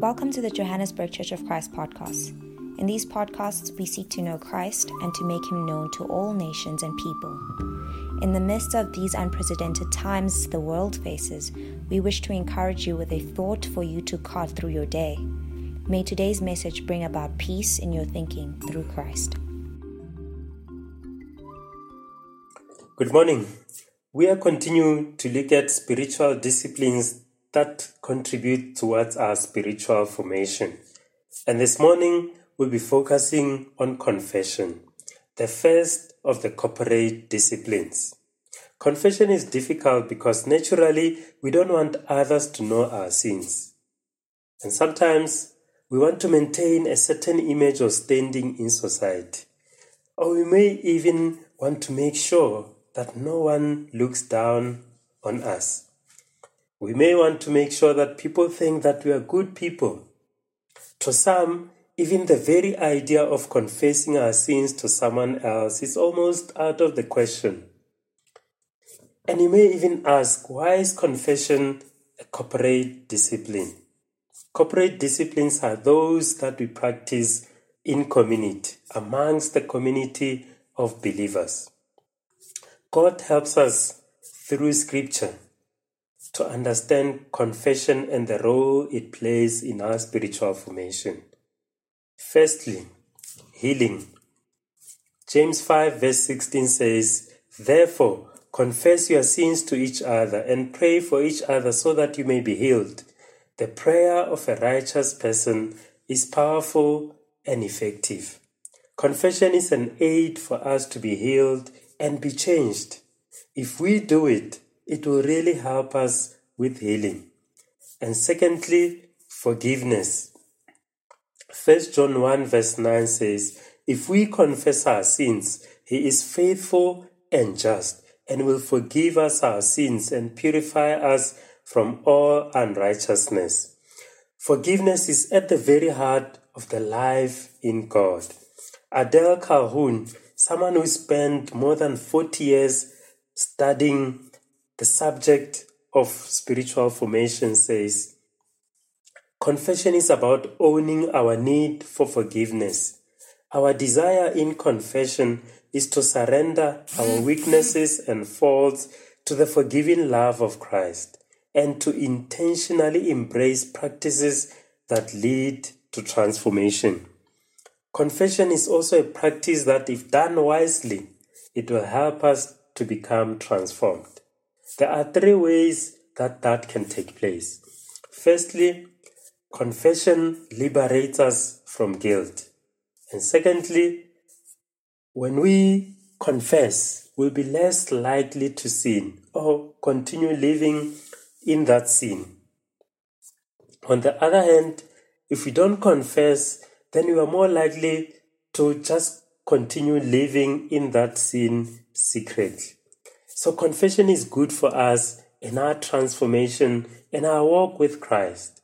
Welcome to the Johannesburg Church of Christ podcast. In these podcasts, we seek to know Christ and to make him known to all nations and people. In the midst of these unprecedented times the world faces, we wish to encourage you with a thought for you to cart through your day. May today's message bring about peace in your thinking through Christ. Good morning. We are continuing to look at spiritual disciplines that contribute towards our spiritual formation. And this morning, we'll be focusing on confession, the first of the corporate disciplines. Confession is difficult because naturally we don't want others to know our sins. And sometimes we want to maintain a certain image of standing in society. Or we may even want to make sure that no one looks down on us. We may want to make sure that people think that we are good people. To some, even the very idea of confessing our sins to someone else is almost out of the question. And you may even ask, why is confession a corporate discipline? Corporate disciplines are those that we practice in community, amongst the community of believers. God helps us through scripture to understand confession and the role it plays in our spiritual formation. Firstly, healing. James 5, verse 16 says, Therefore, confess your sins to each other and pray for each other so that you may be healed. The prayer of a righteous person is powerful and effective. Confession is an aid for us to be healed and be changed. If we do it, it will really help us with healing. And secondly, forgiveness. First John 1 verse 9 says, If we confess our sins, he is faithful and just and will forgive us our sins and purify us from all unrighteousness. Forgiveness is at the very heart of the life in God. Adele Calhoun, someone who spent more than 40 years studying the subject of spiritual formation says confession is about owning our need for forgiveness. Our desire in confession is to surrender our weaknesses and faults to the forgiving love of Christ and to intentionally embrace practices that lead to transformation. Confession is also a practice that, if done wisely, it will help us to become transformed. There are three ways that that can take place. Firstly, confession liberates us from guilt. And secondly, when we confess, we'll be less likely to sin or continue living in that sin. On the other hand, if we don't confess, then we are more likely to just continue living in that sin secretly. So confession is good for us in our transformation and our walk with Christ.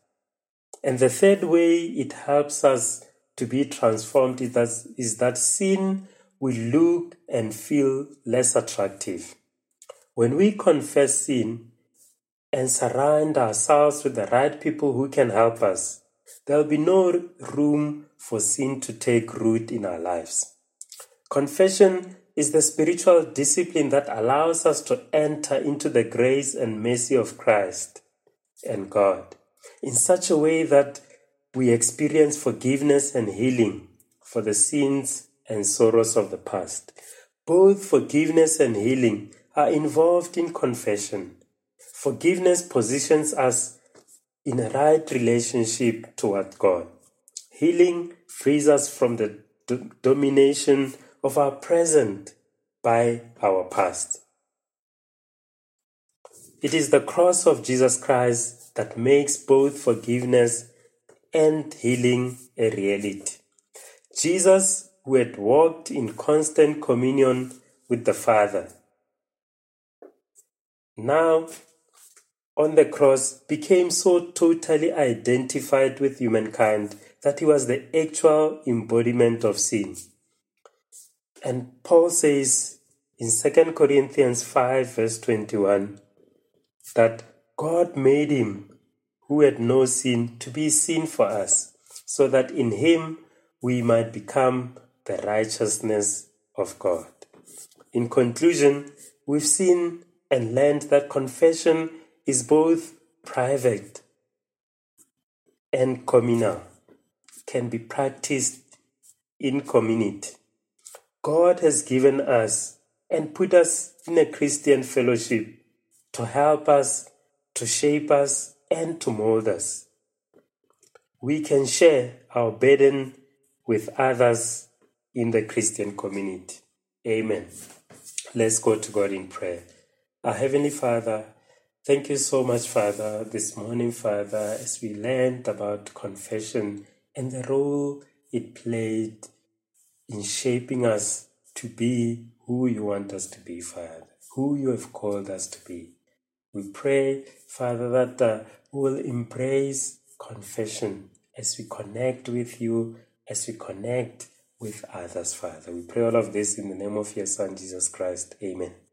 And the third way it helps us to be transformed is that, is that sin will look and feel less attractive. When we confess sin and surround ourselves with the right people who can help us, there'll be no room for sin to take root in our lives. Confession is the spiritual discipline that allows us to enter into the grace and mercy of Christ and God in such a way that we experience forgiveness and healing for the sins and sorrows of the past. Both forgiveness and healing are involved in confession. Forgiveness positions us in a right relationship toward God. Healing frees us from the do- domination of our present by our past. It is the cross of Jesus Christ that makes both forgiveness and healing a reality. Jesus, who had walked in constant communion with the Father, now on the cross became so totally identified with humankind that he was the actual embodiment of sin. And Paul says in 2 Corinthians 5, verse 21, that God made him who had no sin, to be sin for us, so that in him we might become the righteousness of God. In conclusion, we've seen and learned that confession is both private and communal, can be practiced in community. God has given us and put us in a Christian fellowship to help us, to shape us, and to mold us. We can share our burden with others in the Christian community. Amen. Let's go to God in prayer. Our Heavenly Father, thank you so much, Father, this morning, Father, as we learned about confession and the role it played in shaping us to be who you want us to be, Father, who you have called us to be. We pray, Father, that uh, we will embrace confession as we connect with you, as we connect with others, Father. We pray all of this in the name of your Son, Jesus Christ. Amen.